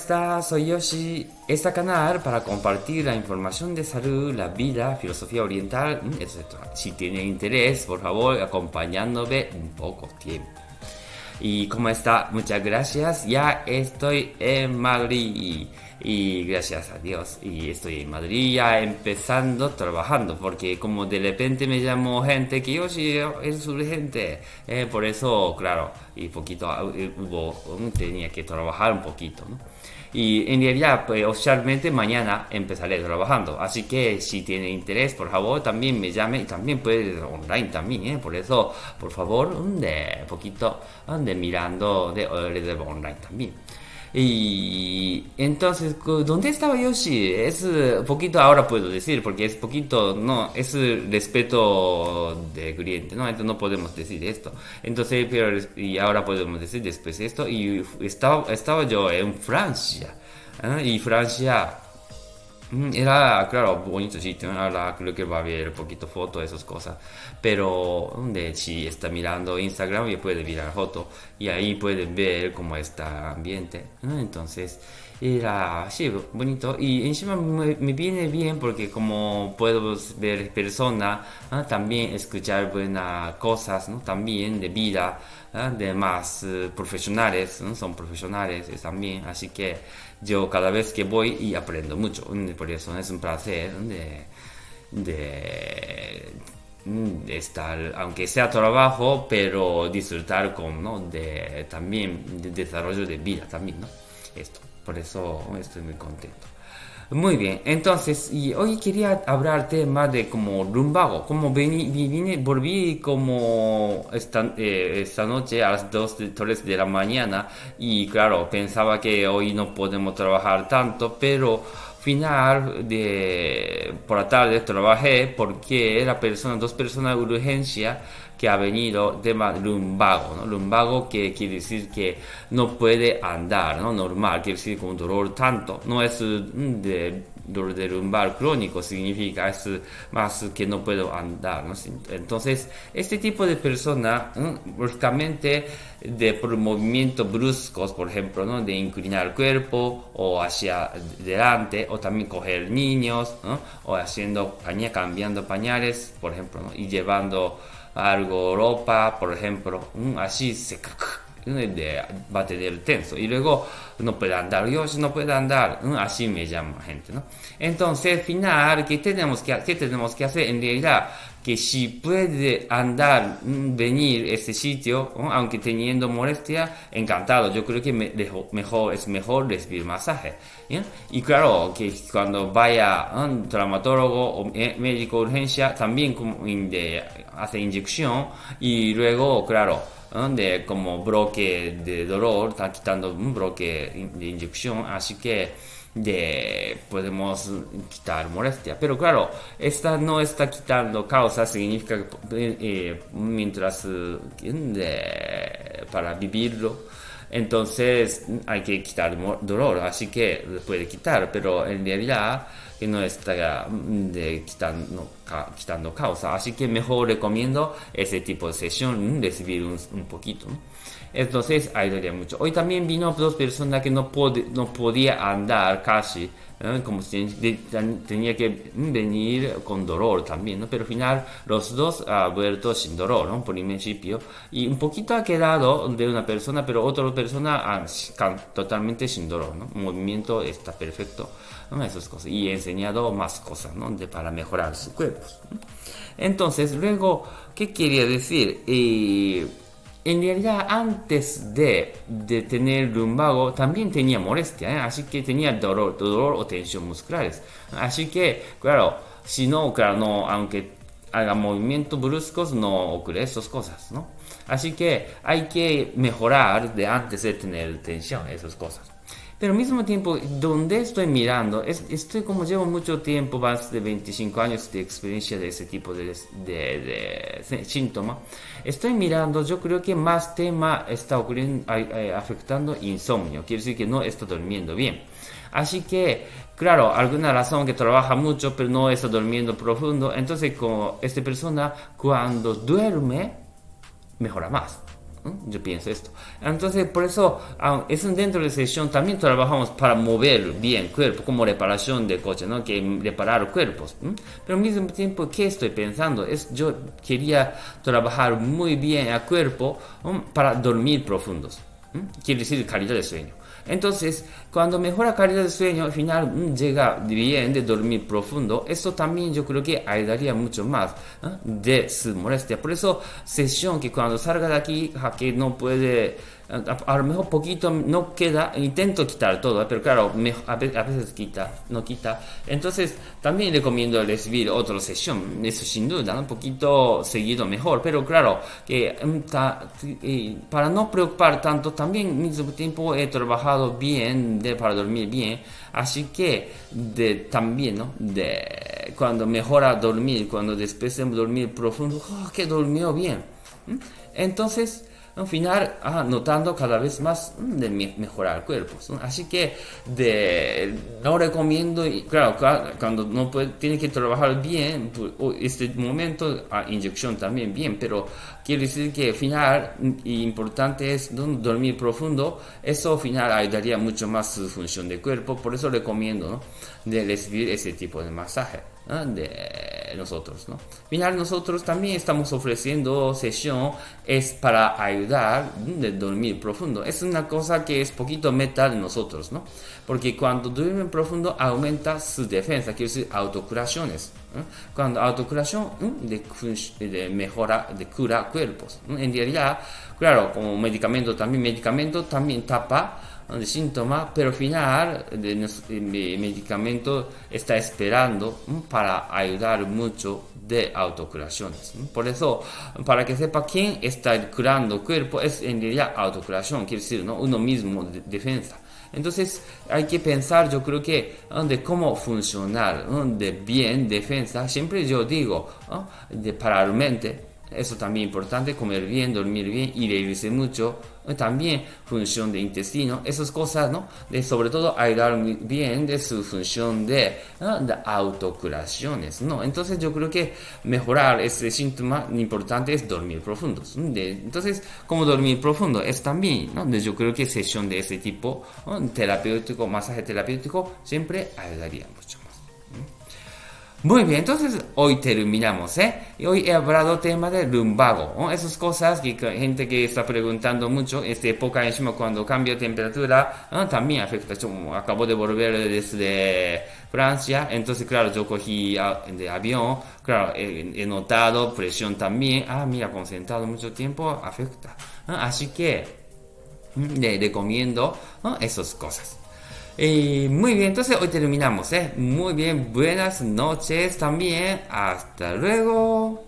estás? Soy Yoshi. Este canal para compartir la información de salud, la vida, filosofía oriental, etc. Si tiene interés, por favor, acompañándome un poco tiempo. ¿Y cómo está? Muchas gracias. Ya estoy en Madrid. Y gracias a Dios. Y estoy en Madrid ya empezando trabajando. Porque como de repente me llamó gente que yo sí es urgente. Eh, por eso, claro, y poquito eh, hubo, tenía que trabajar un poquito. ¿no? Y en realidad, pues, oficialmente mañana empezaré trabajando. Así que si tiene interés, por favor, también me llame y también puede online también. ¿eh? Por eso, por favor, de poquito de mirando de, de online también. Y entonces, ¿dónde estaba Yoshi? Es eh, poquito, ahora puedo decir, porque es poquito, no, es respeto de cliente, ¿no? Entonces no podemos decir esto. Entonces, pero, y ahora podemos decir después esto, y estaba, estaba yo en Francia, ¿eh? y Francia era, claro, bonito sitio. Ahora creo que va a haber poquito foto, esas cosas. Pero de, si está mirando Instagram, ya puede mirar foto y ahí pueden ver cómo está ambiente. Entonces, era, sí, bonito. Y encima me, viene bien porque como puedo ver personas, también escuchar buenas cosas, ¿no? también de vida, de más eh, profesionales, ¿no? son profesionales también. Así que yo cada vez que voy y aprendo mucho. Por eso es un placer de, de, estar, aunque sea trabajo, pero disfrutar con, ¿no? de, también de desarrollo de vida también, ¿no? Esto, por eso estoy muy contento. Muy bien, entonces, y hoy quería hablar tema de como rumbago, como vine, volví como esta, eh, esta noche a las 2, 3 de la mañana y claro, pensaba que hoy no podemos trabajar tanto, pero final de por la tarde trabajé porque era persona, dos personas de urgencia que ha venido de lumbago, ¿no? Lumbago que quiere decir que no puede andar, ¿no? Normal, quiere decir con dolor tanto, no es mm, de dolor de lumbar crónico, significa es más que no puedo andar, ¿no? Entonces, este tipo de persona, básicamente de por movimientos bruscos, por ejemplo, ¿no? De inclinar el cuerpo o hacia delante, o también coger niños, ¿no? O haciendo, cambiando pañales, por ejemplo, ¿no? Y llevando algo, ropa, por ejemplo, así se de va a tener tenso y luego no puede andar, yo no puede andar, así me llama gente, ¿no? Entonces, al final, ¿qué tenemos que, qué tenemos que hacer? En realidad, que si puede andar, venir a este sitio, aunque teniendo molestia, encantado. Yo creo que mejor, es mejor recibir masaje. Y claro, que cuando vaya a un traumatólogo o médico de urgencia, también hace inyección y luego, claro, de como bloque de dolor, está quitando un bloque de inyección, así que de podemos quitar molestia. Pero claro, esta no está quitando causa, significa que eh, mientras eh, para vivirlo, entonces hay que quitar dolor, así que puede quitar, pero en realidad que no está de quitando, quitando causa. Así que mejor recomiendo ese tipo de sesión, recibir un, un poquito. Entonces ayudaría mucho. Hoy también vino dos personas que no, no podía andar casi, como si tenía que venir con dolor también, ¿no? pero al final los dos han vuelto sin dolor, ¿no? por el principio, y un poquito ha quedado de una persona, pero otra persona totalmente sin dolor, ¿no? el movimiento está perfecto, ¿no? esas cosas, y he enseñado más cosas ¿no? de, para mejorar su cuerpo. Entonces, luego, ¿qué quería decir? Eh, en realidad antes de, tener lumbago también tenía molestia, ¿eh? así que tenía dolor, dolor o tensión musculares. Así que, claro, si no, claro, no, aunque haga movimientos bruscos, no ocurre esas cosas, ¿no? Así que hay que mejorar de antes de tener tensión, esas cosas. Pero al mismo tiempo, donde estoy mirando, estoy como llevo mucho tiempo, más de 25 años de experiencia de ese tipo de, de, de síntoma, estoy mirando, yo creo que más tema está ocurriendo, afectando insomnio, quiere decir que no está durmiendo bien. Así que, claro, alguna razón que trabaja mucho, pero no está durmiendo profundo, entonces como esta persona cuando duerme, mejora más. Yo pienso esto. Entonces, por eso, ah, es dentro de sesión también trabajamos para mover bien el cuerpo, como reparación de coche, ¿no? Que reparar cuerpos. Pero al mismo tiempo, ¿qué estoy pensando? Es, yo quería trabajar muy bien el cuerpo para dormir profundos. Quiere decir calidad de sueño. Entonces, cuando mejora calidad de sueño, al final mm, llega bien de dormir profundo, eso también yo creo que ayudaría mucho más de su molestia. Por eso, sesión que cuando salga de aquí, que no puede a, lo mejor poquito no queda, intento quitar todo, pero claro, a, veces quita, no quita. Entonces, también recomiendo recibir otra sesión, eso sin duda, un poquito seguido mejor, pero claro, que mm, para no preocupar tanto, también mismo tiempo he trabajado bien de, para dormir bien, así que de, también, ¿no? De, cuando mejora dormir, cuando después de dormir profundo, oh, que durmió bien. Entonces, al final notando cada vez más mm, de mejorar cuerpos. Así que no recomiendo, claro, cuando no puede, tiene que trabajar bien, este momento, inyección también bien, pero quiere decir que al final mm, importante es dormir profundo, eso al final ayudaría mucho más su función de cuerpo, por eso recomiendo ¿no? de recibir ese tipo de masaje de nosotros. ¿no? Final, nosotros también estamos ofreciendo sesión es para ayudar de dormir profundo. Es una cosa que es poquito meta de nosotros, ¿no? Porque cuando duermen profundo aumenta su defensa, quiere decir autocuraciones. Cuando autocuración de, de, mejora, de cura cuerpos. En realidad, claro, como medicamento también, medicamento también tapa de síntomas, pero al final el medicamento está esperando para ayudar mucho de autocuraciones. Por eso, para que sepa quién está curando el cuerpo, es en realidad autocuración, quiere decir ¿no? uno mismo de defensa. Entonces hay que pensar, yo creo que, de cómo funcionar, de bien defensa. Siempre yo digo, de para la mente, eso también es importante, comer bien, dormir bien y reírse mucho también función de intestino, esas cosas, ¿no? De sobre todo ayudar bien de su función de, de autocuraciones, ¿no? Entonces yo creo que mejorar ese síntoma importante es dormir profundo. entonces, como dormir profundo es también, ¿no? yo creo que sesión de ese tipo, terapéutico, masaje terapéutico, siempre ayudaría mucho. Muy bien, entonces hoy terminamos, ¿eh? Hoy he hablado tema de lumbago, ¿no? Esas cosas que gente que está preguntando mucho, esta época encima cuando cambia temperatura, también afecta. Yo acabo de volver desde Francia, entonces claro, yo cogí de avión, claro, he, notado presión también, ah, mira, concentrado mucho tiempo, afecta. Así que mm, le recomiendo esas cosas. Y muy bien, entonces hoy terminamos, ¿eh? Muy bien, buenas noches también. Hasta luego.